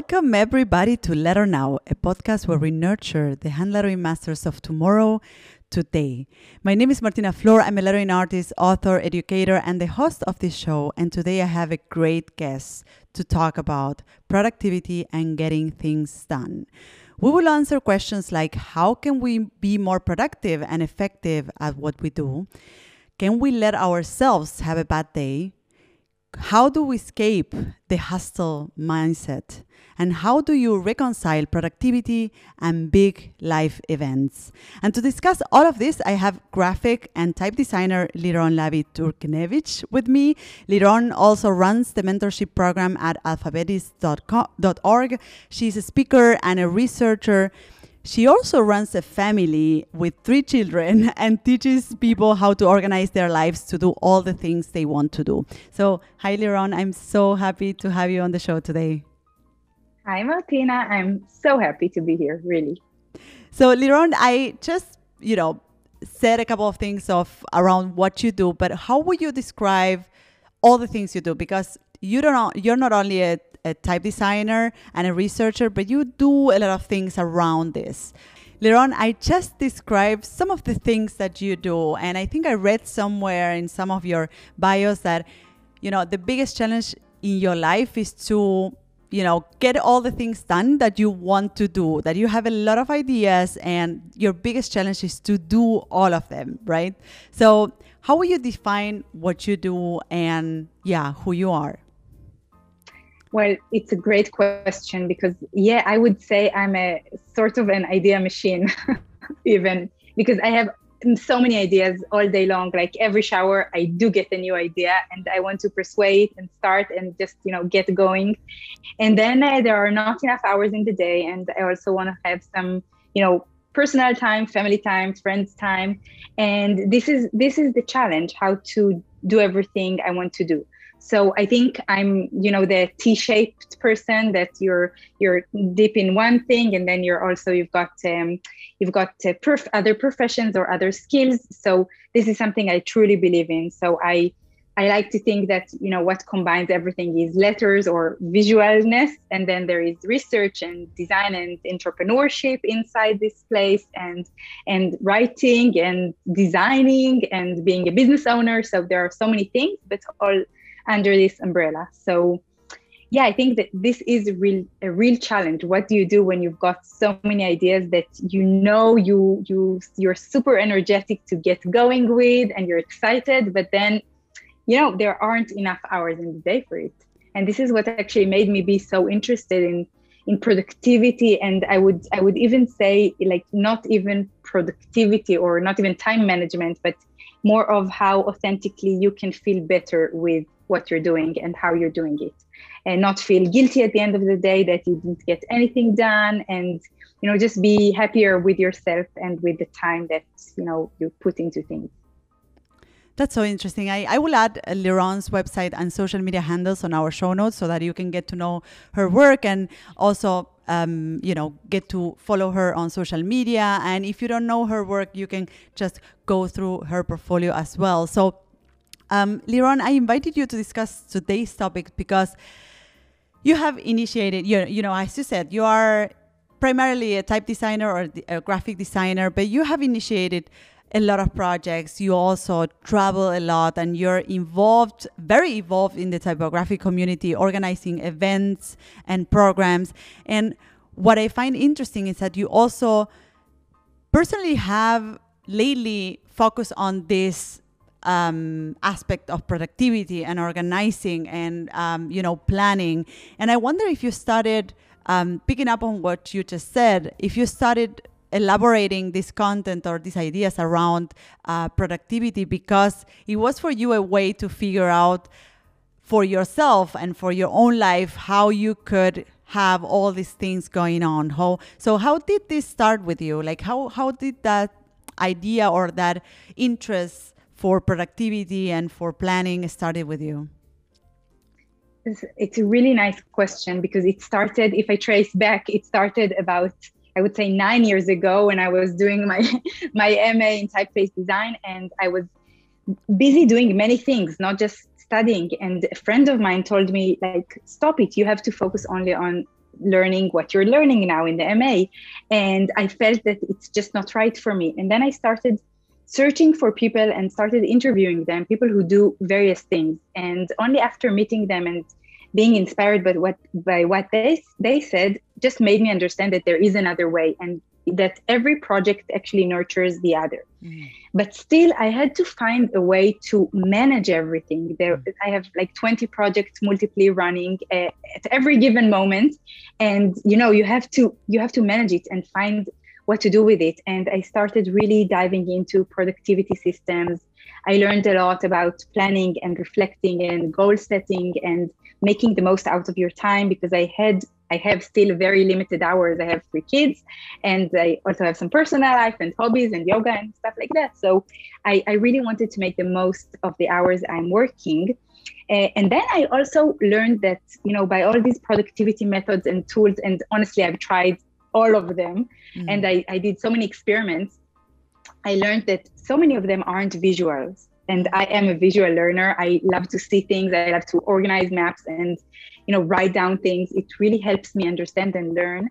Welcome, everybody, to Letter Now, a podcast where we nurture the hand lettering masters of tomorrow today. My name is Martina Flor. I'm a lettering artist, author, educator, and the host of this show. And today I have a great guest to talk about productivity and getting things done. We will answer questions like how can we be more productive and effective at what we do? Can we let ourselves have a bad day? How do we escape the hostile mindset? And how do you reconcile productivity and big life events? And to discuss all of this, I have graphic and type designer Liron Lavi Turkenich with me. Liron also runs the mentorship program at alphabettes.org. She's a speaker and a researcher she also runs a family with three children and teaches people how to organize their lives to do all the things they want to do. So, hi, Liron. I'm so happy to have you on the show today. Hi, Martina. I'm so happy to be here, really. So, Liron, I just, you know, said a couple of things of around what you do, but how would you describe all the things you do? Because you don't you're not only a a type designer and a researcher, but you do a lot of things around this. Liron, I just described some of the things that you do, and I think I read somewhere in some of your bios that, you know, the biggest challenge in your life is to, you know, get all the things done that you want to do, that you have a lot of ideas, and your biggest challenge is to do all of them, right? So, how will you define what you do and, yeah, who you are? Well, it's a great question because, yeah, I would say I'm a sort of an idea machine, even because I have so many ideas all day long. Like every shower, I do get a new idea and I want to persuade and start and just, you know, get going. And then uh, there are not enough hours in the day. And I also want to have some, you know, personal time family time friends time and this is this is the challenge how to do everything i want to do so i think i'm you know the t-shaped person that you're you're deep in one thing and then you're also you've got um, you've got uh, perf- other professions or other skills. So this is something i truly believe in. So i i like to think that you know what combines everything is letters or visualness and then there is research and design and entrepreneurship inside this place and and writing and designing and being a business owner. So there are so many things but all under this umbrella. So yeah, I think that this is a real a real challenge. What do you do when you've got so many ideas that you know you you you're super energetic to get going with and you're excited, but then you know there aren't enough hours in the day for it. And this is what actually made me be so interested in in productivity and I would I would even say like not even productivity or not even time management, but more of how authentically you can feel better with what you're doing and how you're doing it and not feel guilty at the end of the day that you didn't get anything done and you know just be happier with yourself and with the time that you know you put into things that's so interesting. I, I will add Liron's website and social media handles on our show notes so that you can get to know her work and also um, you know, get to follow her on social media. And if you don't know her work, you can just go through her portfolio as well. So um, Liron, I invited you to discuss today's topic because you have initiated, you, you know, as you said, you are primarily a type designer or a graphic designer, but you have initiated a lot of projects. You also travel a lot and you're involved, very involved in the typographic community, organizing events and programs. And what I find interesting is that you also personally have lately focused on this um, aspect of productivity and organizing and um, you know planning. And I wonder if you started um, picking up on what you just said. If you started elaborating this content or these ideas around uh, productivity because it was for you a way to figure out for yourself and for your own life how you could have all these things going on how so how did this start with you like how how did that idea or that interest for productivity and for planning started with you? It's, a really nice question because it started, if I trace back, it started about I would say nine years ago when I was doing my my MA in typeface design, and I was busy doing many things, not just studying. And a friend of mine told me, like, stop it. You have to focus only on learning what you're learning now in the MA. And I felt that it's just not right for me. And then I started searching for people and started interviewing them, people who do various things. And only after meeting them and being inspired by what by what they they said just made me understand that there is another way and that every project actually nurtures the other. Mm. But still, I had to find a way to manage everything. There, mm. I have like 20 projects multiply running at, at every given moment, and you know you have to you have to manage it and find what to do with it. And I started really diving into productivity systems. I learned a lot about planning and reflecting and goal setting and making the most out of your time because I had I have still very limited hours. I have three kids and I also have some personal life and hobbies and yoga and stuff like that. So I, I really wanted to make the most of the hours I'm working. Uh, and then I also learned that, you know, by all these productivity methods and tools, and honestly, I've tried all of them mm. and I, I did so many experiments. I learned that so many of them aren't visuals and I am a visual learner. I love to see things. I love to organize maps and you know write down things it really helps me understand and learn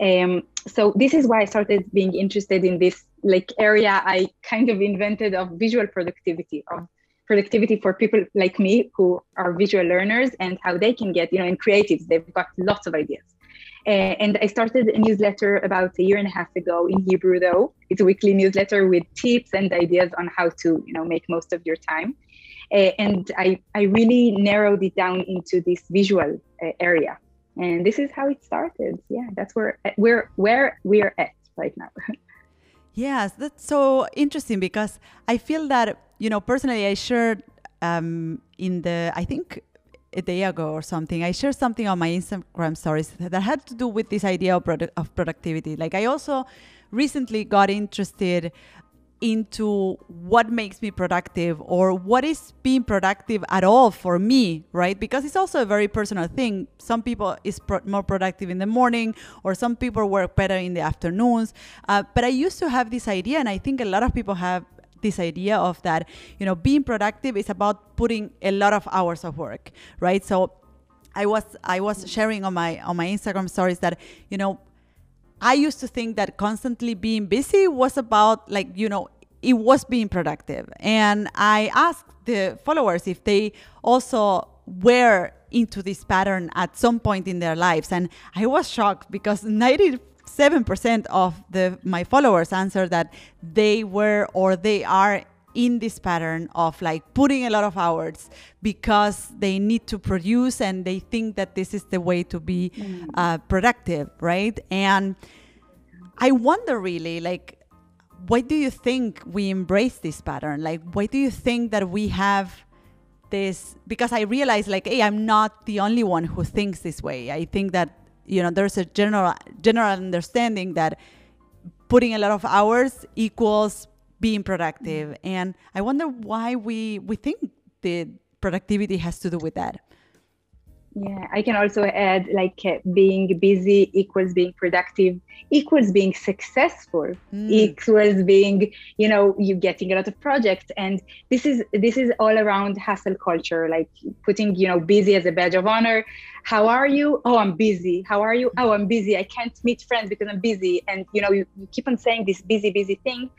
um, so this is why i started being interested in this like area i kind of invented of visual productivity of productivity for people like me who are visual learners and how they can get you know in creatives they've got lots of ideas and i started a newsletter about a year and a half ago in hebrew though it's a weekly newsletter with tips and ideas on how to you know make most of your time uh, and I, I really narrowed it down into this visual uh, area. And this is how it started. Yeah, that's where we're where we're at right now. yes, that's so interesting because I feel that you know personally I shared um, in the I think a day ago or something, I shared something on my Instagram stories that had to do with this idea of, of productivity. Like I also recently got interested into what makes me productive or what is being productive at all for me right? Because it's also a very personal thing. Some people is pro- more productive in the morning or some people work better in the afternoons. Uh, but i used to have this idea and i think a lot of people have this idea of that you know being productive is about putting a lot of hours of work right so i was i was sharing on my on my instagram stories that you know I used to think that constantly being busy was about like, you know, it was being productive. And I asked the followers if they also were into this pattern at some point in their lives. And I was shocked because 97% of the my followers answer that they were or they are in this pattern of like putting a lot of hours because they need to produce and they think that this is the way to be mm. uh, productive, right? And I wonder really, like, why do you think we embrace this pattern? Like, why do you think that we have this? Because I realize, like, hey, I'm not the only one who thinks this way. I think that you know there's a general general understanding that putting a lot of hours equals being productive, mm. and I wonder why we we think the productivity has to do with that. Yeah, I can also add like uh, being busy equals being productive equals being successful mm. equals being you know you getting a lot of projects. And this is this is all around hustle culture like putting you know busy as a badge of honor. How are you? Oh i'm busy. How are you? Oh i'm busy. I can't meet friends because i'm busy. And you know you, you keep on saying this busy busy thing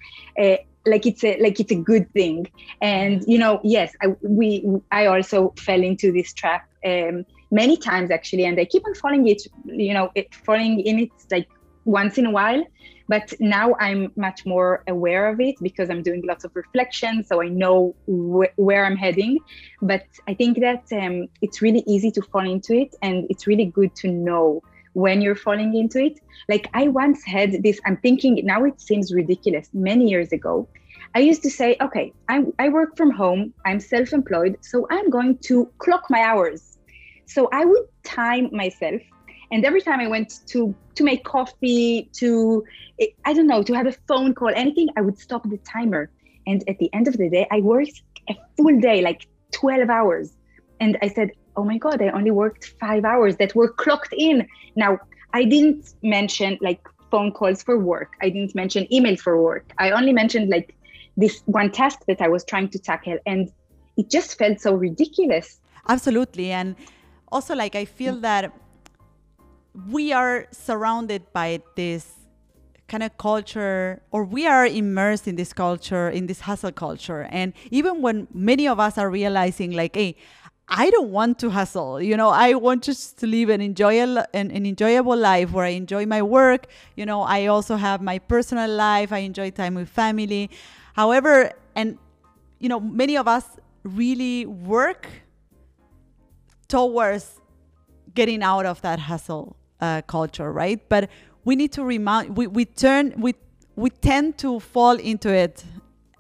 uh, like it's a like it's a good thing. And you know yes I, we i also fell into this trap um, many times actually and i keep on falling it you know it, falling in it like once in a while. But now i'm much more aware of it because i'm doing lots of reflection so i know wh- where i'm heading. But i think that um, it's really easy to fall into it and it's really good to know when you're falling into it. Like i once had this i'm thinking now it seems ridiculous many years ago. I used to say okay I, I work from home i'm self-employed so i'm going to clock my hours so I would time myself. And every time I went to to make coffee, to eh, I don't know, to have a phone call, anything, I would stop the timer. And at the end of the day, I worked a full day, like 12 hours. And I said, oh my God, I only worked five hours that were clocked in. Now, I didn't mention like phone calls for work. I didn't mention email for work. I only mentioned like this one task that I was trying to tackle. And it just felt so ridiculous. Absolutely. And also like i feel mm. that we are surrounded by this kind of culture or we are immersed in this culture in this hustle culture and even when many of us are realizing like hey I don't want to hustle. You know, I want just to live an enjoyable an, an, enjoyable life where I enjoy my work. You know, I also have my personal life. I enjoy time with family. However, and you know, many of us really work towards getting out of that hustle uh, culture, right? But we need to remind we, we turn we we tend to fall into it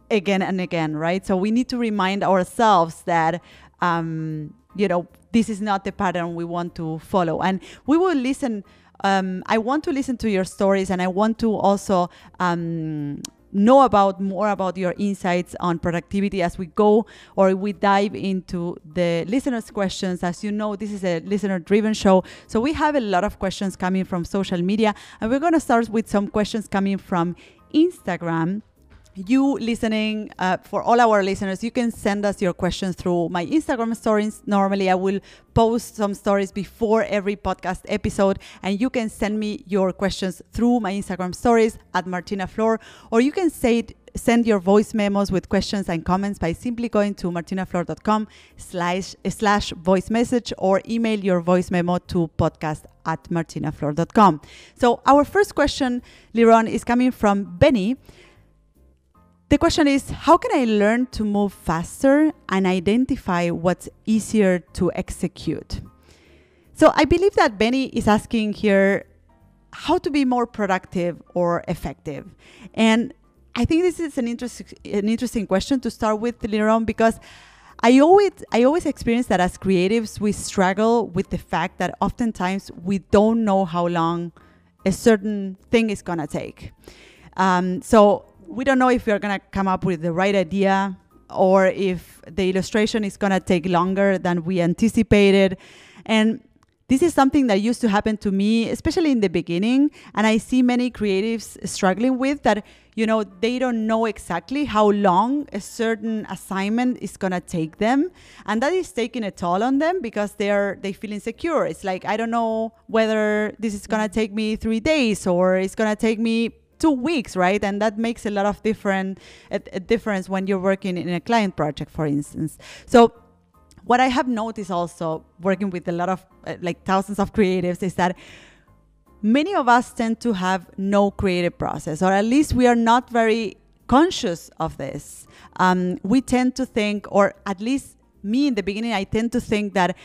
again and again, right? So we need to remind ourselves that um, you know this is not the pattern we want to follow, and we will listen. Um, I want to listen to your stories, and I want to also um, know about more about your insights on productivity as we go or we dive into the listeners questions. As you know this is a listener driven show so we have a lot of questions coming from social media and we're going to start with some questions coming from instagram you listening uh, for all our listeners you can send us your questions through my instagram stories. Normally i will post some stories before every podcast episode and you can send me your questions through my instagram stories at martina flor or you can say send your voice memos with questions and comments by simply going to martinaflor.com slash slash voice message or email your voice memo to podcast at martinaflor.com so our first question liron is coming from benny the question is how can I learn to move faster and identify what's easier to execute? So I believe that Benny is asking here how to be more productive or effective. And I think this is an interesting an interesting question to start with, Liron, because I always I always experience that as creatives we struggle with the fact that oftentimes we don't know how long a certain thing is gonna take. Um, so we don't know if we're going to come up with the right idea or if the illustration is going to take longer than we anticipated. And this is something that used to happen to me, especially in the beginning. And I see many creatives struggling with that, you know, they don't know exactly how long a certain assignment is going to take them. And that is taking a toll on them because they're, they feel insecure. It's like, I don't know whether this is going to take me three days or it's going to take me two weeks, right? And that makes a lot of different a, a difference when you're working in a client project, for instance. So what I have noticed also working with a lot of uh, like thousands of creatives is that many of us tend to have no creative process, or at least we are not very conscious of this. Um, we tend to think, or at least me in the beginning, I tend to think that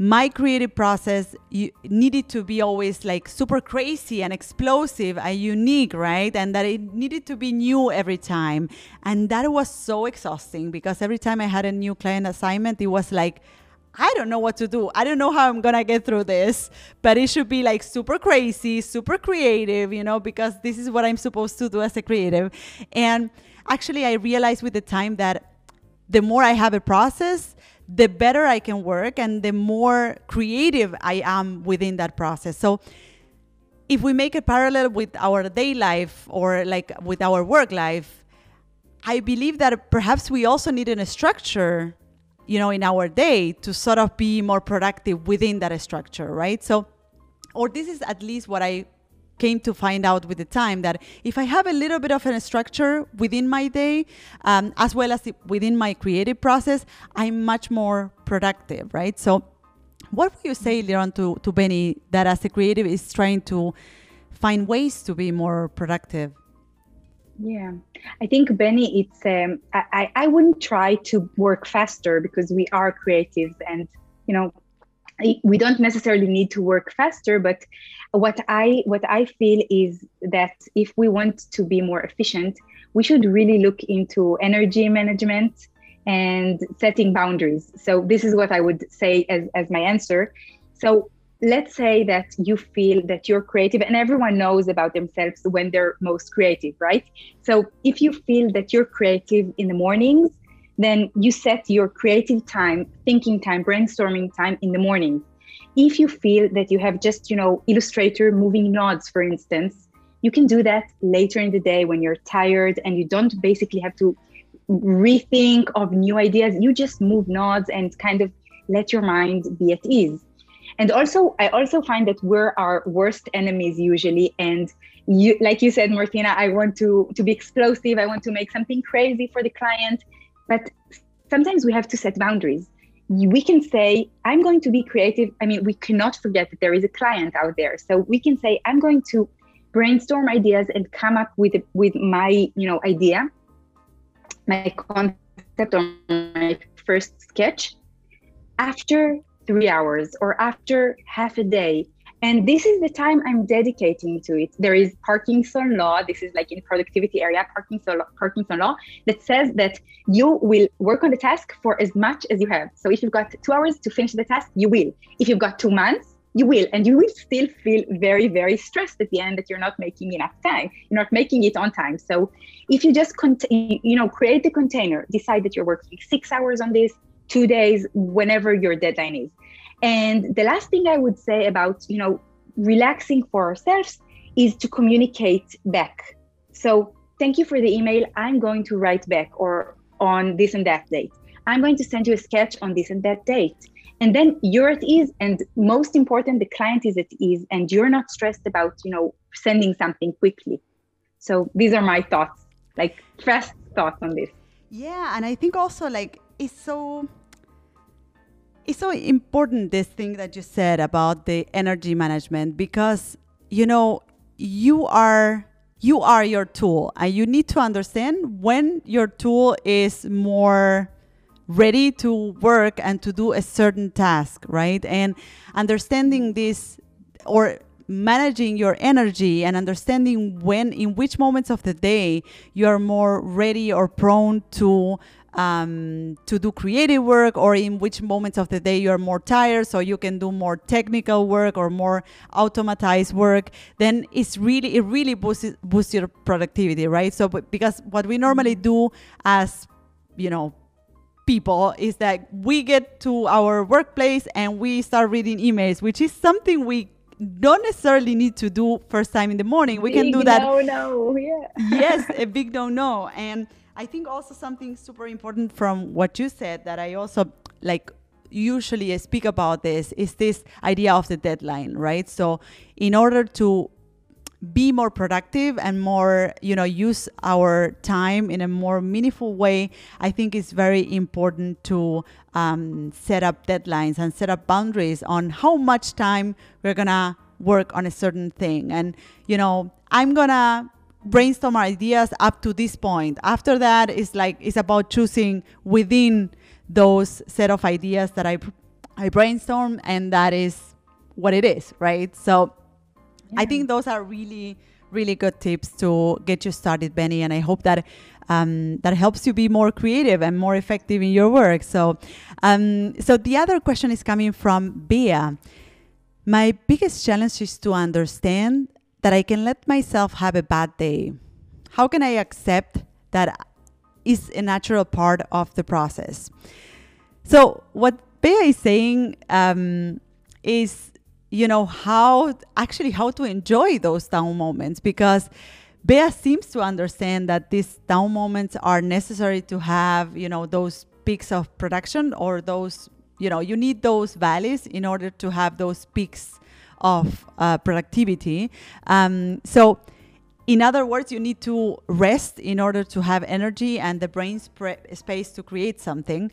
my creative process needed to be always like super crazy and explosive and unique, right? And that it needed to be new every time. And that was so exhausting because every time I had a new client assignment, it was like, I don't know what to do. I don't know how I'm gonna get through this, but it should be like super crazy, super creative, you know, because this is what I'm supposed to do as a creative. And actually, I realized with the time that the more I have a process, the better I can work and the more creative I am within that process. So if we make a parallel with our day life or like with our work life, I believe that perhaps we also need a structure, you know, in our day to sort of be more productive within that structure, right? So, or this is at least what I came to find out with the time that if I have a little bit of a structure within my day, um, as well as within my creative process, I'm much more productive, right? So, what would you say, Liron, to, to Benny, that as a creative is trying to find ways to be more productive? Yeah, I think Benny, it's um, I I wouldn't try to work faster because we are creatives, and you know we don't necessarily need to work faster but what i what i feel is that if we want to be more efficient we should really look into energy management and setting boundaries. So this is what i would say as, as my answer. So let's say that you feel that you're creative and everyone knows about themselves when they're most creative right? So if you feel that you're creative in the mornings then you set your creative time, thinking time, brainstorming time in the morning. If you feel that you have just, you know, Illustrator moving nodes, for instance, you can do that later in the day when you're tired and you don't basically have to rethink of new ideas. You just move nodes and kind of let your mind be at ease. and also i also find that we're our worst enemies usually and you like you said martina i want to to be explosive i want to make something crazy for the client but sometimes we have to set boundaries. We can say i'm going to be creative. I mean we cannot forget that there is a client out there. So we can say i'm going to brainstorm ideas and come up with with my you know idea my concept or my first sketch after three hours or after half a day and this is the time i'm dedicating to it. There is parkinson law. This is like in productivity area parkinson, parkinson law that says that you will work on the task for as much as you have. So if you've got two hours to finish the task you will. If you've got two months you will. And you will still feel very very stressed at the end that you're not making enough time you're not making it on time. So if you just you know create the container decide that you're working six hours on this two days whenever your deadline is and the last thing i would say about you know relaxing for ourselves is to communicate back. So thank you for the email. I'm going to write back or on this and that date. I'm going to send you a sketch on this and that date. And then you're at ease. And most important the client is at ease. And you're not stressed about you know sending something quickly. So these are my thoughts like fast thoughts on this. Yeah and i think also like it's so it's so important this thing that you said about the energy management because you know you are you are your tool and you need to understand when your tool is more ready to work and to do a certain task, right? And understanding this or managing your energy and understanding when in which moments of the day you are more ready or prone to um, to do creative work or in which moments of the day you're more tired so you can do more technical work or more automatized work then it's really it really boosts boosts your productivity right so because what we normally do as you know people is that we get to our workplace and we start reading emails, which is something we don't necessarily need to do first time in the morning. We big can do that. No, no, yeah. yes, a big no, no. And I think also something super important from what you said that I also like usually speak about this is this idea of the deadline, right? So in order to be more productive and more you know use our time in a more meaningful way i think it's very important to um, set up deadlines and set up boundaries on how much time we're gonna work on a certain thing and you know i'm gonna brainstorm ideas up to this point after that it's like it's about choosing within those set of ideas that i i brainstorm and that is what it is right so I think those are really, really good tips to get you started, Benny. And I hope that um, that helps you be more creative and more effective in your work. So, um, so the other question is coming from Bea. My biggest challenge is to understand that I can let myself have a bad day. How can I accept that is a natural part of the process? So, what Bea is saying um, is you know how actually how to enjoy those down moments because Bea seems to understand that these down moments are necessary to have you know those peaks of production or those you know you need those valleys in order to have those peaks of uh, productivity um, so in other words you need to rest in order to have energy and the brain space to create something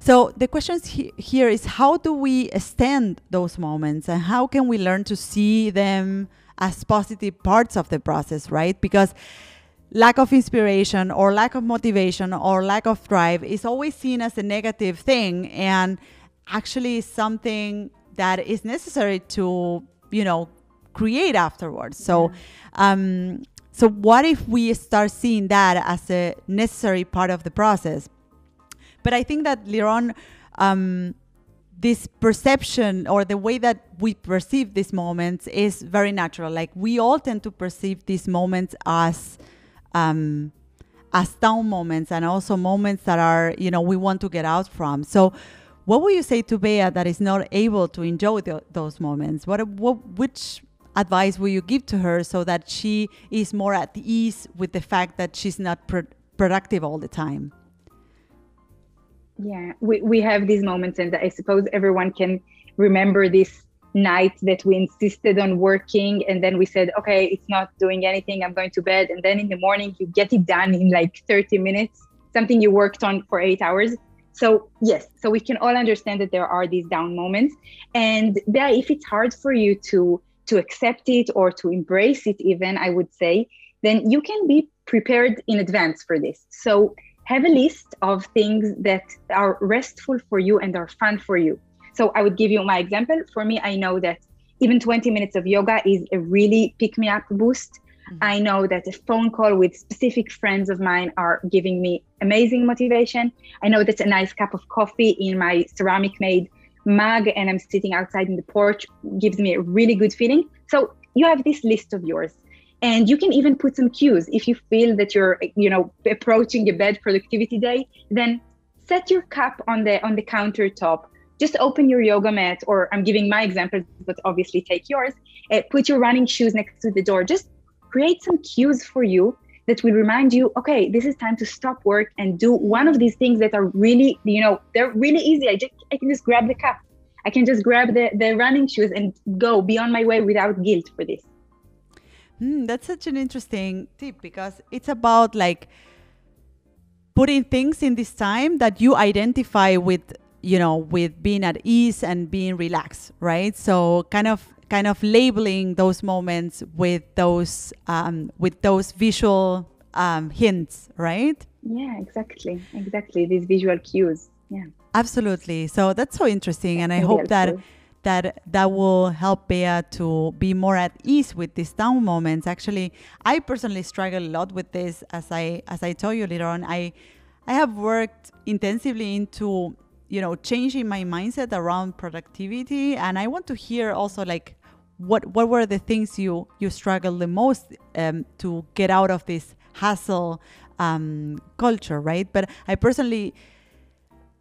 so the question he- here is how do we extend those moments and how can we learn to see them as positive parts of the process, right? Because lack of inspiration or lack of motivation or lack of drive is always seen as a negative thing and actually something that is necessary to, you know, create afterwards. So um so what if we start seeing that as a necessary part of the process? But I think that Liron, um, this perception or the way that we perceive these moments is very natural. Like we all tend to perceive these moments as um, as down moments and also moments that are you know we want to get out from. So, what would you say to Bea that is not able to enjoy the, those moments? What, what which advice will you give to her so that she is more at ease with the fact that she's not pr- productive all the time? yeah we, we have these moments and i suppose everyone can remember this night that we insisted on working and then we said okay it's not doing anything i'm going to bed and then in the morning you get it done in like 30 minutes something you worked on for eight hours so yes so we can all understand that there are these down moments and if it's hard for you to to accept it or to embrace it even i would say then you can be prepared in advance for this so have a list of things that are restful for you and are fun for you so I would give you my example. For me, I know that even 20 minutes of yoga is a really pick me up boost. Mm-hmm. I know that a phone call with specific friends of mine are giving me amazing motivation. I know that a nice cup of coffee in my ceramic made mug and I'm sitting outside in the porch gives me a really good feeling. So you have this list of yours. And you can even put some cues if you feel that you're, you know, approaching a bad productivity day, then set your cup on the on the countertop just open your yoga mat, or I'm giving my example, but obviously take yours. Uh, put your running shoes next to the door. Just create some cues for you that will remind you, okay, this is time to stop work and do one of these things that are really, you know, they're really easy. I just I can just grab the cup. I can just grab the, the running shoes and go be on my way without guilt for this. Mm, that's such an interesting tip because it's about like putting things in this time that you identify with you know with being at ease and being relaxed right so kind of kind of labeling those moments with those um, with those visual um, hints right yeah exactly exactly these visual cues yeah absolutely so that's so interesting and i hope that that that will help Bea to be more at ease with these down moments. Actually, I personally struggle a lot with this as I as I told you later on. I I have worked intensively into you know changing my mindset around productivity and i want to hear also like what what were the things you you struggled the most um, to get out of this hustle um, culture right but i personally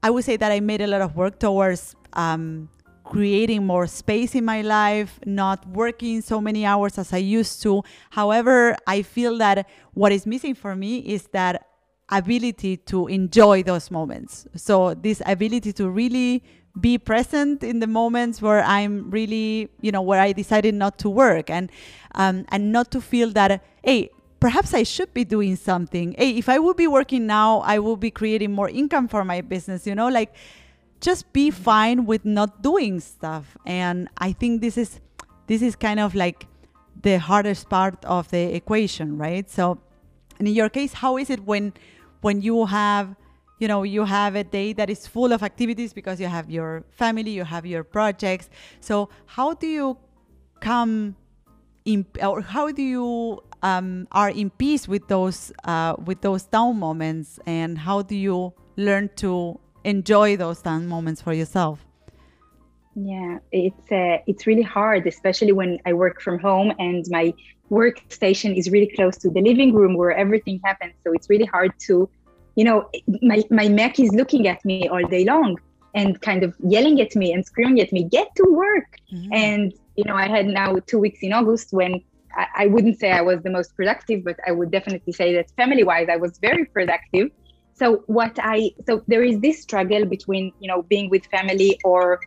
i would say that i made a lot of work towards um, creating more space in my life, not working so many hours as I used to. However, I feel that what is missing for me is that ability to enjoy those moments. So this ability to really be present in the moments where I'm really, you know, where I decided not to work and um, and not to feel that, hey, perhaps I should be doing something. Hey, if I would be working now, I will be creating more income for my business. You know, like just be fine with not doing stuff. And I think this is this is kind of like the hardest part of the equation, right? So, in your case, how is it when when you have you know you have a day that is full of activities because you have your family you have your projects. So how do you come in or how do you um, are in peace with those uh, with those down moments? And how do you learn to enjoy those down moments for yourself? Yeah it's uh, it's really hard especially when i work from home and my workstation is really close to the living room where everything happens. So it's really hard to you know my, my mac is looking at me all day long and kind of yelling at me and screaming at me get to work. Mm-hmm. and you know i had now two weeks in august when I, I wouldn't say i was the most productive but i would definitely say that family wise i was very productive. So what i so there is this struggle between you know being with family or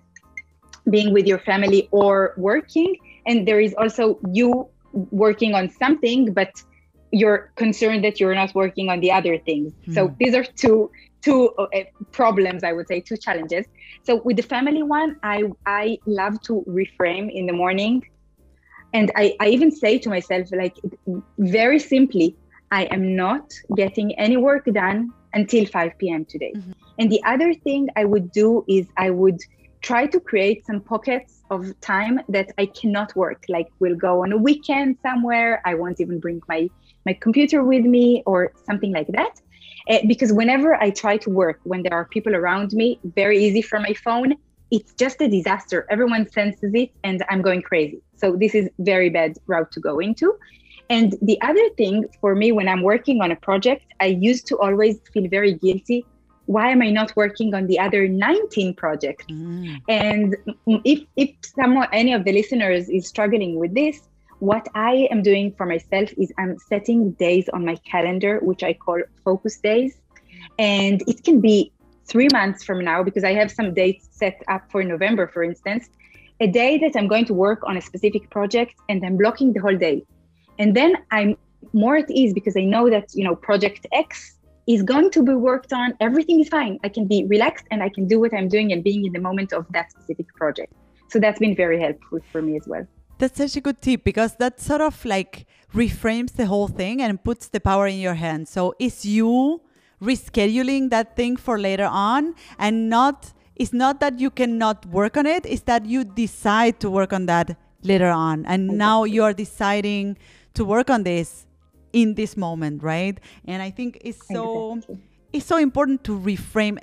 being with your family or working. And there is also you working on something but you're concerned that you're not working on the other things mm. so these are two two uh, problems i would say two challenges so with the family one i i love to reframe in the morning and i i even say to myself like very simply i am not getting any work done until 5 p.m today mm-hmm. and the other thing i would do is i would try to create some pockets of time that I cannot work. Like we'll go on a weekend somewhere. I won't even bring my my computer with me or something like that. Uh, because whenever I try to work, when there are people around me, very easy from my phone, it's just a disaster. Everyone senses it, and I'm going crazy. So this is very bad route to go into. And the other thing for me, when I'm working on a project, I used to always feel very guilty why am I not working on the other 19 projects? Mm. And if, if someone, any of the listeners is struggling with this, what I am doing for myself is I'm setting days on my calendar, which I call focus days. And it can be three months from now because I have some dates set up for November, for instance. a day that I'm going to work on a specific project and I'm blocking the whole day. And then I'm more at ease because I know that, you know, project X is going to be worked on. Everything is fine. I can be relaxed and I can do what I'm doing and being in the moment of that specific project. So that's been very helpful for me as well. That's such a good tip because that sort of like reframes the whole thing and puts the power in your hands. So it's you rescheduling that thing for later on and not it's not that you cannot work on it, it's that you decide to work on that later on. And now you're deciding to work on this in this moment, right? And I think it's so exactly. it's so important to reframe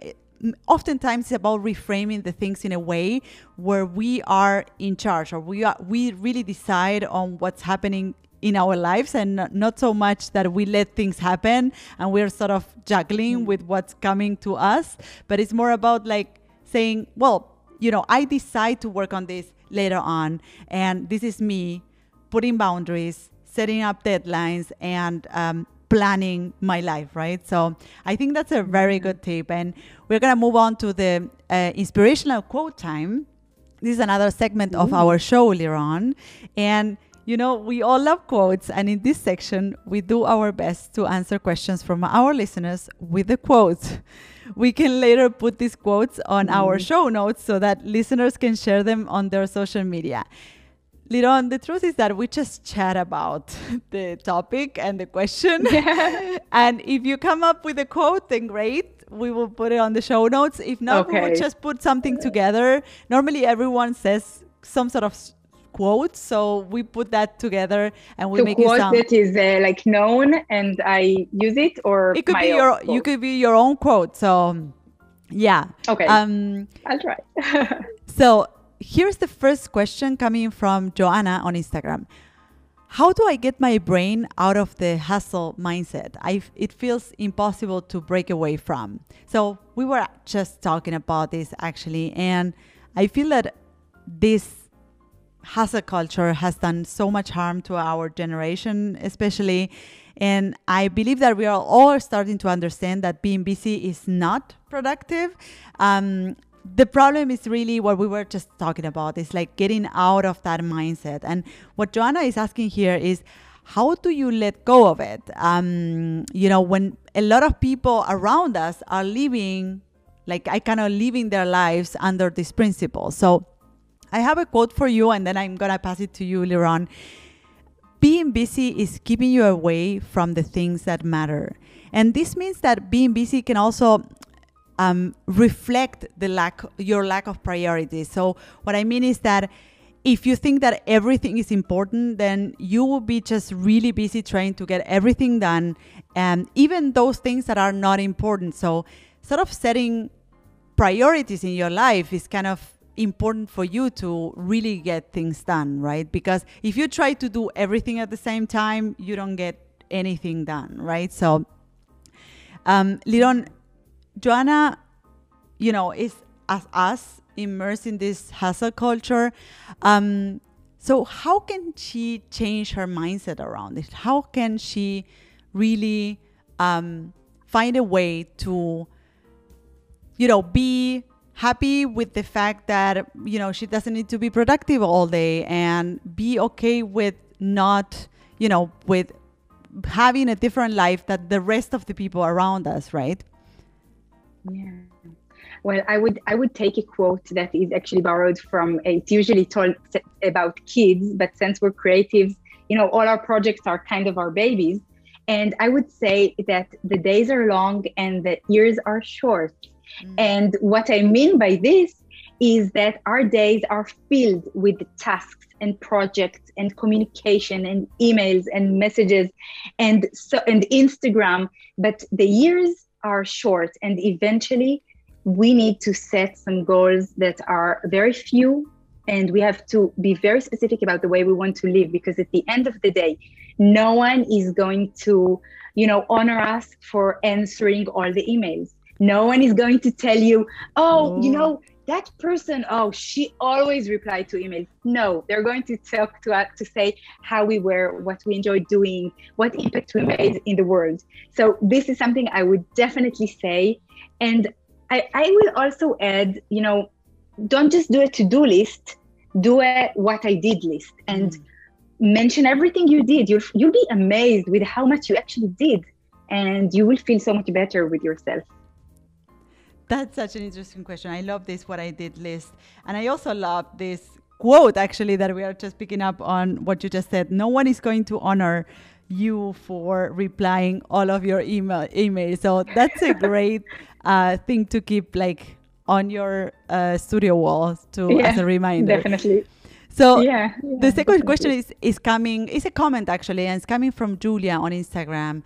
oftentimes it's about reframing the things in a way where we are in charge or we are we really decide on what's happening in our lives and not so much that we let things happen and we're sort of juggling mm. with what's coming to us but it's more about like saying well you know i decide to work on this later on and this is me putting boundaries setting up deadlines and um, planning my life, right? So I think that's a very good tip. And we're going to move on to the uh, inspirational quote time. This is another segment of our show, Liron. And you know, we all love quotes, and in this section, we do our best to answer questions from our listeners with the quotes. We can later put these quotes on mm. our show notes so that listeners can share them on their social media. Liron, the truth is that we just chat about the topic and the question. Yeah. and if you come up with a quote, then great. We will put it on the show notes. If not, okay. we will just put something together. Normally, everyone says some sort of quote, so we put that together and we the make quote it sound that is uh, like known, and I use it, or it could be your quote. you could be your own quote. So, yeah. Okay. Um, I'll try. so here's the first question coming from Joanna on Instagram. How do I get my brain out of the hustle mindset? I, it feels impossible to break away from. So, we were just talking about this actually, and I feel that this hustle culture has done so much harm to our generation, especially. And I believe that we are all starting to understand that being busy is not productive. Um, the problem is really what we were just talking about. Is like getting out of that mindset. And what joanna is asking here is how do you let go of it? Um, you know when a lot of people around us are living like i kind of living their lives under this principle. So i have a quote for you and then i'm gonna pass it to you Liron. being busy is keeping you away from the things that matter. And this means that being busy can also um, reflect the lack your lack of priorities. So what I mean is that if you think that everything is important, then you will be just really busy trying to get everything done, and even those things that are not important. So sort of setting priorities in your life is kind of important for you to really get things done, right? Because if you try to do everything at the same time, you don't get anything done, right? So, um, Liron, Joanna, you know, is as us immersed in this hustle culture. Um, so how can she change her mindset around it? How can she really um, find a way to, you know, be happy with the fact that you know she doesn't need to be productive all day and be okay with not, you know, with having a different life that the rest of the people around us, right? Yeah. Well, I would I would take a quote that is actually borrowed from. It's usually told about kids, but since we're creatives, you know, all our projects are kind of our babies. And I would say that the days are long and the years are short. Mm. And what I mean by this is that our days are filled with tasks and projects and communication and emails and messages and so and Instagram. But the years are short and eventually we need to set some goals that are very few and we have to be very specific about the way we want to live because at the end of the day no one is going to you know honor us for answering all the emails. No one is going to tell you oh you know that person oh she always replied to emails no they're going to talk to us to say how we were what we enjoyed doing what impact we made in the world so this is something i would definitely say and i, I will also add you know don't just do a to-do list do a what I did list and mm. mention everything you did. You'll you'll be amazed with how much you actually did, and you will feel so much better with yourself. That's such an interesting question. I love this what I did list, and I also love this quote actually that we are just picking up on what you just said. No one is going to honor you for replying all of your email emails. So that's a great uh, thing to keep like on your uh, studio wall to yeah, as a reminder. Definitely. So yeah, yeah the second definitely. question is is coming is a comment actually, and it's coming from Julia on Instagram.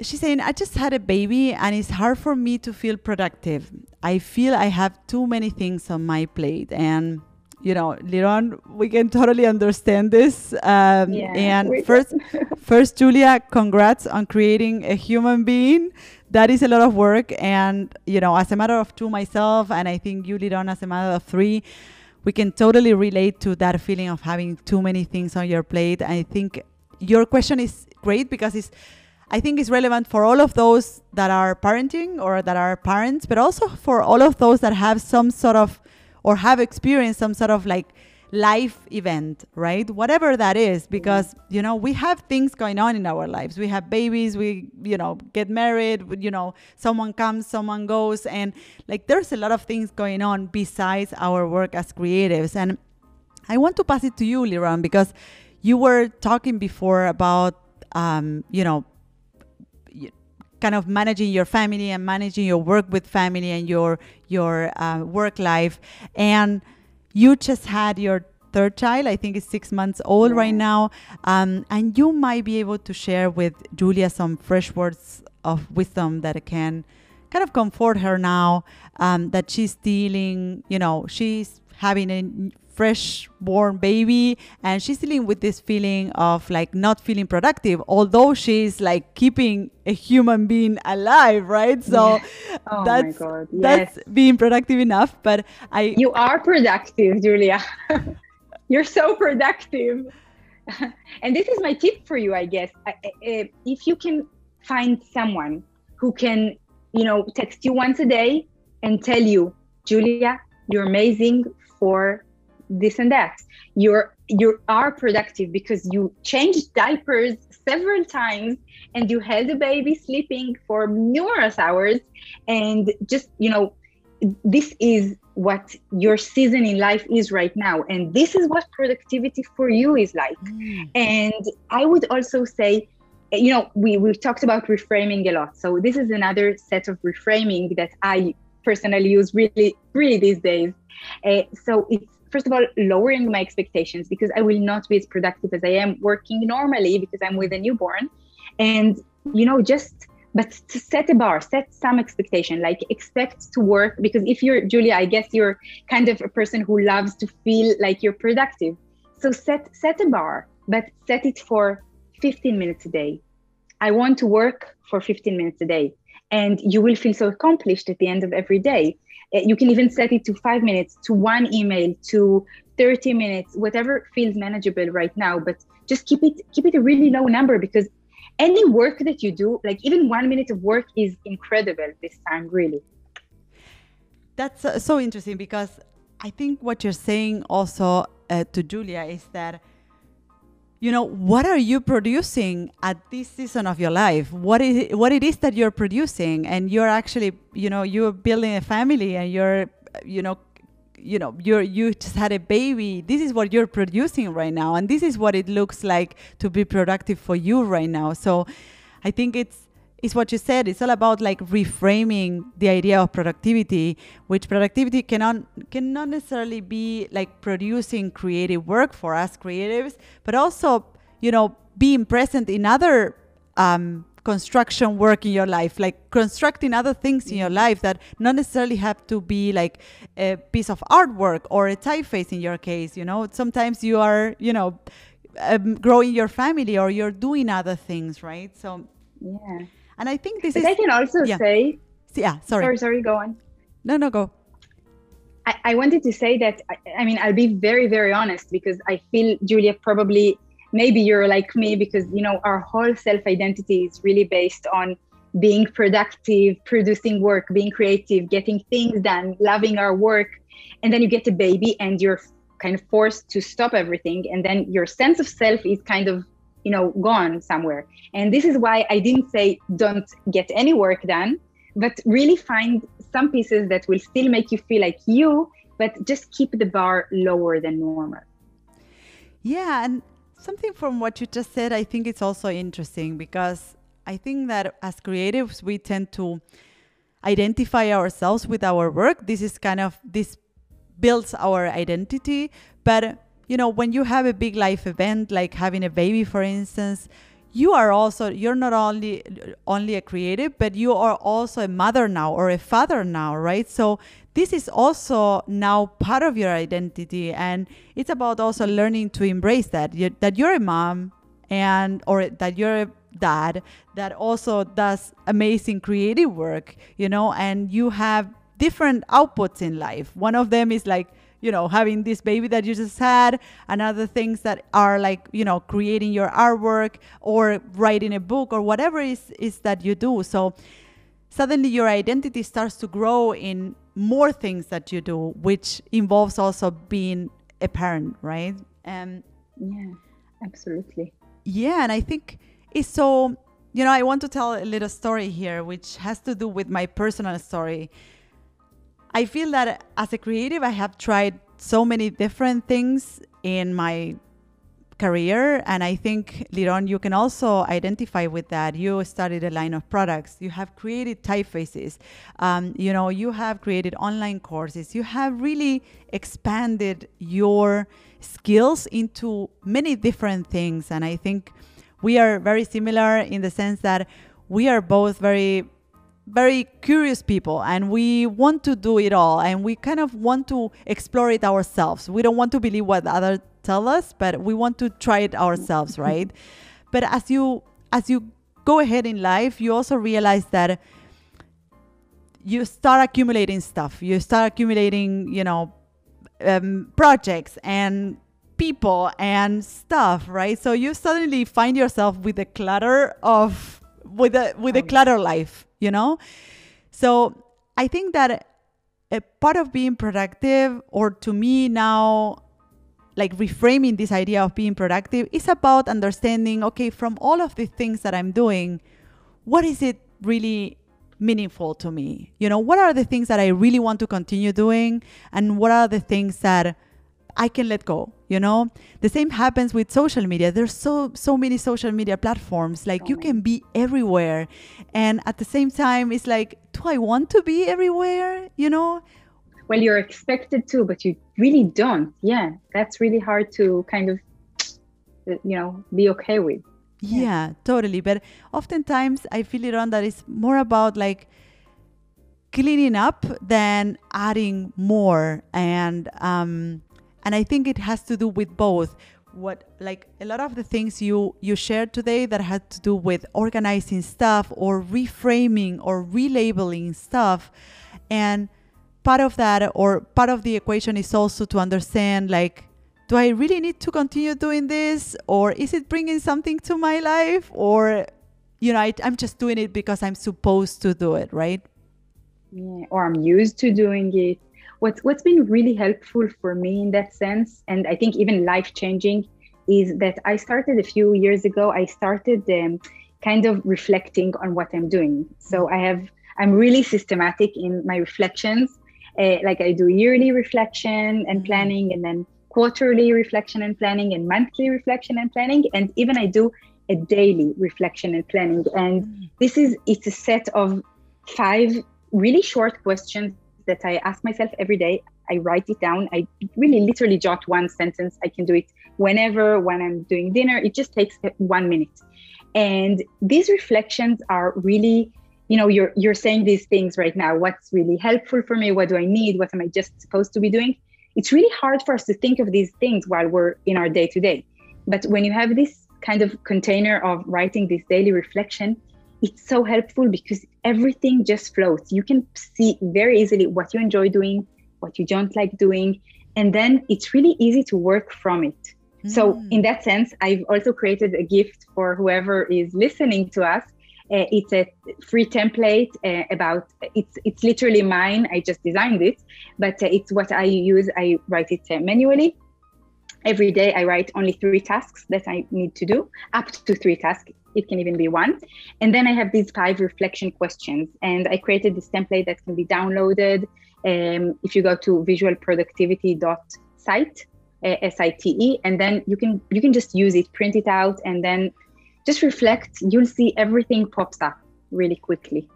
She's saying, I just had a baby and it's hard for me to feel productive. I feel I have too many things on my plate and you know, Liron, we can totally understand this. Um, yeah, and first, first, Julia, congrats on creating a human being. That is a lot of work. And, you know, as a matter of two myself, and I think you, Liron, as a matter of three, we can totally relate to that feeling of having too many things on your plate. I think your question is great because it's, I think it's relevant for all of those that are parenting or that are parents, but also for all of those that have some sort of or have experienced some sort of like life event, right? Whatever that is, because, you know, we have things going on in our lives. We have babies, we, you know, get married, you know, someone comes, someone goes. And like there's a lot of things going on besides our work as creatives. And I want to pass it to you, Liron, because you were talking before about, um, you know, kind of managing your family and managing your work with family and your your uh, work life. And you just had your third child. I think it's six months old right now. Um, and you might be able to share with julia some fresh words of wisdom that can kind of comfort her now um, that she's dealing you know she's having a fresh born baby and she's dealing with this feeling of like not feeling productive although she's like keeping a human being alive right so yeah. oh that's yes. that's being productive enough but i you are productive julia you're so productive and this is my tip for you i guess if you can find someone who can you know text you once a day and tell you julia you're amazing for this and that. You're you are productive because you changed diapers several times and you held the baby sleeping for numerous hours. And just you know this is what your season in life is right now. And this is what productivity for you is like. Mm. and i would also say you know we we talked about reframing a lot. So this is another set of reframing that i personally use really really these days. Uh, so it's first of all lowering my expectations because I will not be as productive as I am working normally because I'm with a newborn. And you know, just but to set a bar, set some expectation, like expect to work because if you're Julia, I guess you're kind of a person who loves to feel like you're productive. So set set a bar, but set it for 15 minutes a day. I want to work for 15 minutes a day. And you will feel so accomplished at the end of every day. Uh, you can even set it to five minutes, to one email, to 30 minutes, whatever feels manageable right now. But just keep it keep it a really low number because any work that you do, like even one minute of work, is incredible this time, really. That's uh, so interesting because I think what you're saying also uh, to Julia is that you know what are you producing at this season of your life? What is what it is that you're producing? And you're actually you know you're building a family and you're you know you know you're you just had a baby. This is what you're producing right now. And this is what it looks like to be productive for you right now. So i think it's is what you said. It's all about like reframing the idea of productivity, which productivity cannot cannot necessarily be like producing creative work for us creatives, but also you know being present in other um, construction work in your life, like constructing other things in your life that not necessarily have to be like a piece of artwork or a typeface in your case. You know, sometimes you are you know um, growing your family or you're doing other things, right? So yeah and I think this but is. I can also yeah. say. Yeah, sorry. Sorry, sorry, go on. No, no, go. I, I wanted to say that, I, I mean, I'll be very, very honest because I feel, Julia, probably maybe you're like me because, you know, our whole self identity is really based on being productive, producing work, being creative, getting things done, loving our work. And then you get a baby and you're kind of forced to stop everything and then your sense of self is kind of you know gone somewhere. And this is why i didn't say don't get any work done but really find some pieces that will still make you feel like you but just keep the bar lower than normal. Yeah and something from what you just said i think it's also interesting because i think that as creatives we tend to identify ourselves with our work. This is kind of this builds our identity but you know, when you have a big life event like having a baby, for instance, you are also you're not only only a creative, but you are also a mother now or a father now, right? So this is also now part of your identity, and it's about also learning to embrace that you, that you're a mom and or that you're a dad that also does amazing creative work, you know, and you have different outputs in life. One of them is like you know having this baby that you just had and other things that are like you know creating your artwork or writing a book or whatever is is that you do. So suddenly your identity starts to grow in more things that you do which involves also being a parent right? Um yeah absolutely. Yeah and i think it's so you know i want to tell a little story here which has to do with my personal story I feel that as a creative, I have tried so many different things in my career and i think Liron you can also identify with that. You started a line of products. You have created typefaces. Um, you know you have created online courses. You have really expanded your skills into many different things and i think we are very similar in the sense that we are both very very curious people and we want to do it all and we kind of want to explore it ourselves. We don't want to believe what others tell us, but we want to try it ourselves, right? but as you as you go ahead in life, you also realize that you start accumulating stuff. You start accumulating, you know, um, projects and people and stuff, right? So you suddenly find yourself with a clutter of with a with a clutter life you know? So I think that a part of being productive, or to me now, like reframing this idea of being productive, is about understanding okay, from all of the things that I'm doing, what is it really meaningful to me? You know, what are the things that I really want to continue doing? And what are the things that I can let go, you know? The same happens with social media. There's so so many social media platforms. Like you can be everywhere. And at the same time it's like, do I want to be everywhere, you know? Well, you're expected to, but you really don't. Yeah. That's really hard to kind of you know, be okay with. Yeah, yeah totally. But oftentimes I feel it on that it's more about like cleaning up than adding more and um and i think it has to do with both what like a lot of the things you you shared today that had to do with organizing stuff or reframing or relabeling stuff. And part of that or part of the equation is also to understand like do i really need to continue doing this? Or is it bringing something to my life? Or you know I, i'm just doing it because i'm supposed to do it right? Yeah, or i'm used to doing it what's what's been really helpful for me in that sense and i think even life changing is that i started a few years ago i started um, kind of reflecting on what i'm doing so i have i'm really systematic in my reflections uh, like i do yearly reflection and mm-hmm. planning and then quarterly reflection and planning and monthly reflection and planning and even i do a daily reflection and planning and mm. this is it's a set of five really short questions that I ask myself every day. I write it down. I really literally jot one sentence. I can do it whenever, when I'm doing dinner. It just takes uh, one minute. And these reflections are really, you know, you're you're saying these things right now. What's really helpful for me? What do I need? What am I just supposed to be doing? It's really hard for us to think of these things while we're in our day to day. But when you have this kind of container of writing this daily reflection, it's so helpful because everything just floats. You can see very easily what you enjoy doing, what you don't like doing, and then it's really easy to work from it. Mm. So, in that sense, I've also created a gift for whoever is listening to us. Uh, it's a free template uh, about it's it's literally mine. I just designed it, but uh, it's what I use. I write it uh, manually, every day I write only three tasks that I need to do, up to three tasks. It can even be one. And then I have these five reflection questions. And I created this template that can be downloaded. Um, if you go to visualproductivity.site, uh, S-I-T-E, and then you can you can just use it, print it out, and then just reflect. You'll see everything pops up really quickly.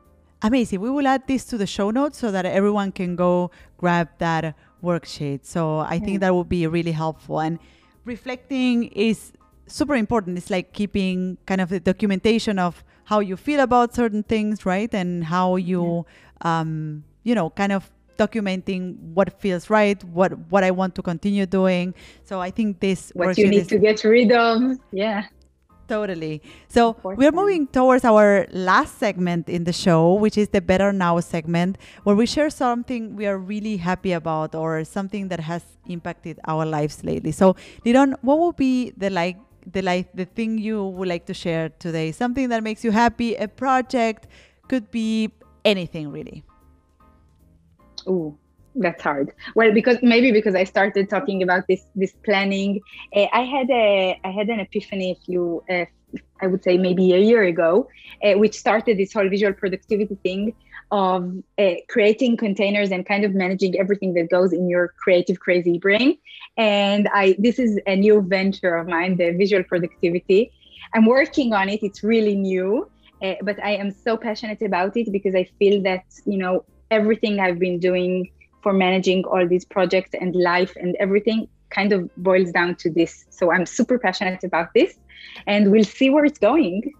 Amazing. We will add this to the show notes so that everyone can go grab that worksheet. So I think that would be really helpful. And reflecting is super important. It's like keeping kind of the documentation of how you feel about certain things, right? And how you, yeah. um, you know, kind of documenting what feels right, what what I want to continue doing. So I think this what you need to get rid of. Yeah. Totally. So we're moving towards our last segment in the show, which is the Better Now segment, where we share something we are really happy about or something that has impacted our lives lately. So, Liron, what would be the like the like the thing you would like to share today? Something that makes you happy, a project, could be anything really. oh that's hard well because maybe because i started talking about this this planning uh, i had a i had an epiphany a few uh, i would say maybe a year ago uh, which started this whole visual productivity thing of eh, creating containers and kind of managing everything that goes in your creative crazy brain and i this is a new venture of mine the visual productivity i'm working on it it's really new eh, but i am so passionate about it because i feel that you know everything i've been doing for managing all these projects and life and everything kind of boils down to this. So I'm super passionate about this and we'll see where it's going.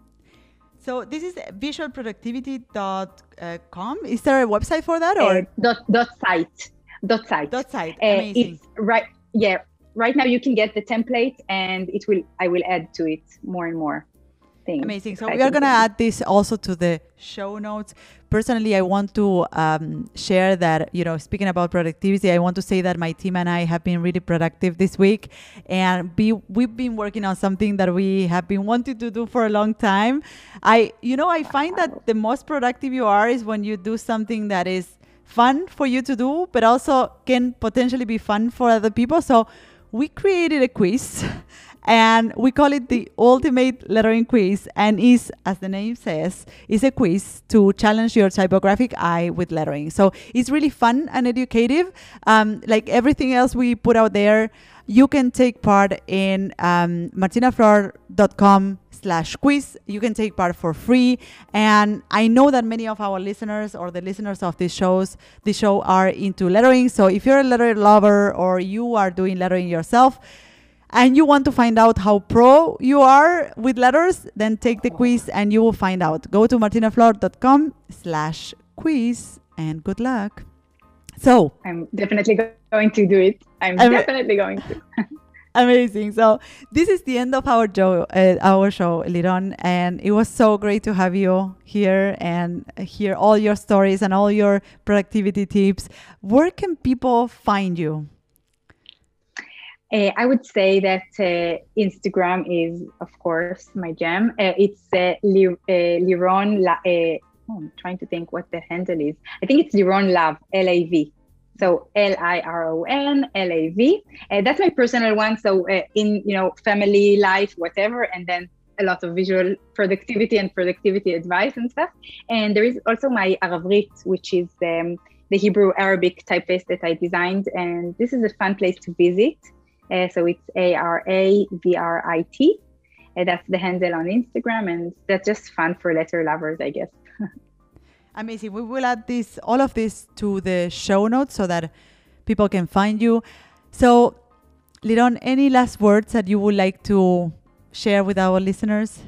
So this is visualproductivity.com. Is there a website for that or uh, dot dot site dot site dot site? Uh, Amazing. It's right. Yeah. Right now you can get the template and it will. I will add to it more and more things. Amazing. So we are going to add this also to the show notes. Personally, I want to um, share that, you know, speaking about productivity, I want to say that my team and I have been really productive this week. And be, we've been working on something that we have been wanting to do for a long time. I, you know, I find that the most productive you are is when you do something that is fun for you to do, but also can potentially be fun for other people. So we created a quiz and we call it the ultimate lettering quiz. And is as the name says is a quiz to challenge your typographic eye with lettering. So it's really fun and educative. Um, like everything else we put out there you can take part in um, martinaflor.com slash quiz. You can take part for free. And i know that many of our listeners or the listeners of these shows the show are into lettering. So if you're a letter lover or you are doing lettering yourself and you want to find out how pro you are with letters, then take the quiz and you will find out. Go to martinaflor.com slash quiz and good luck. So I'm definitely going to do it. I'm, I'm definitely going to. Amazing. So this is the end of our show, uh, our show, Liron, and it was so great to have you here and hear all your stories and all your productivity tips. Where can people find you? Uh, I would say that uh, Instagram is, of course, my jam. Uh, it's uh, Liron. La- oh, I'm trying to think what the handle is. I think it's Liron Lav, L A V. So L I R O N L A V. That's my personal one. So in you know family life, whatever, and then a lot of visual productivity and productivity advice and stuff. And there is also my Aravrit, which is um, the Hebrew Arabic typeface that I designed, and this is a fun place to visit. Uh, so it's A R A V R I T. Uh, that's the handle on Instagram, and that's just fun for letter lovers, I guess. Amazing. We will add this, all of this, to the show notes so that people can find you. So, Liron, any last words that you would like to share with our listeners?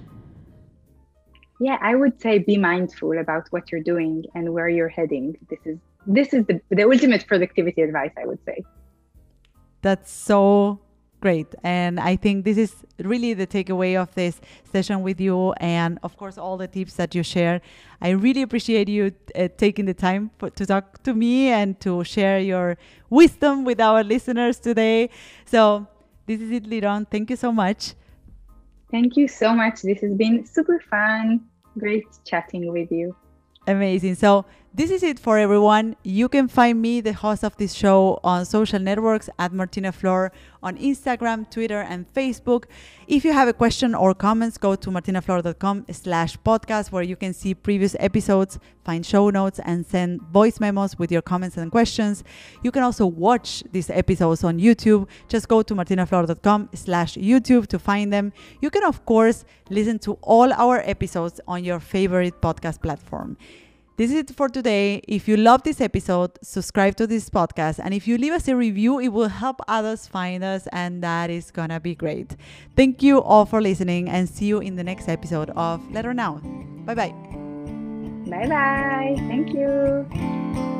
Yeah, I would say be mindful about what you're doing and where you're heading. This is this is the, the ultimate productivity advice, I would say. That's so great. And I think this is really the takeaway of this session with you. And of course, all the tips that you share. I really appreciate you uh, taking the time for, to talk to me and to share your wisdom with our listeners today. So, this is it, Liron. Thank you so much. Thank you so much. This has been super fun. Great chatting with you. Amazing. So, This is it for everyone. You can find me, the host of this show, on social networks at Martina Flor on Instagram, Twitter, and Facebook. If you have a question or comments, go to martinaflor.com slash podcast where you can see previous episodes, find show notes, and send voice memos with your comments and questions. You can also watch these episodes on YouTube. Just go to martinaflor.com slash YouTube to find them. You can, of course, listen to all our episodes on your favorite podcast platform. This is it for today. If you love this episode, subscribe to this podcast. And if you leave us a review, it will help others find us, and that is gonna be great. Thank you all for listening, and see you in the next episode of Lettering Now. Bye bye. Bye bye. Thank you.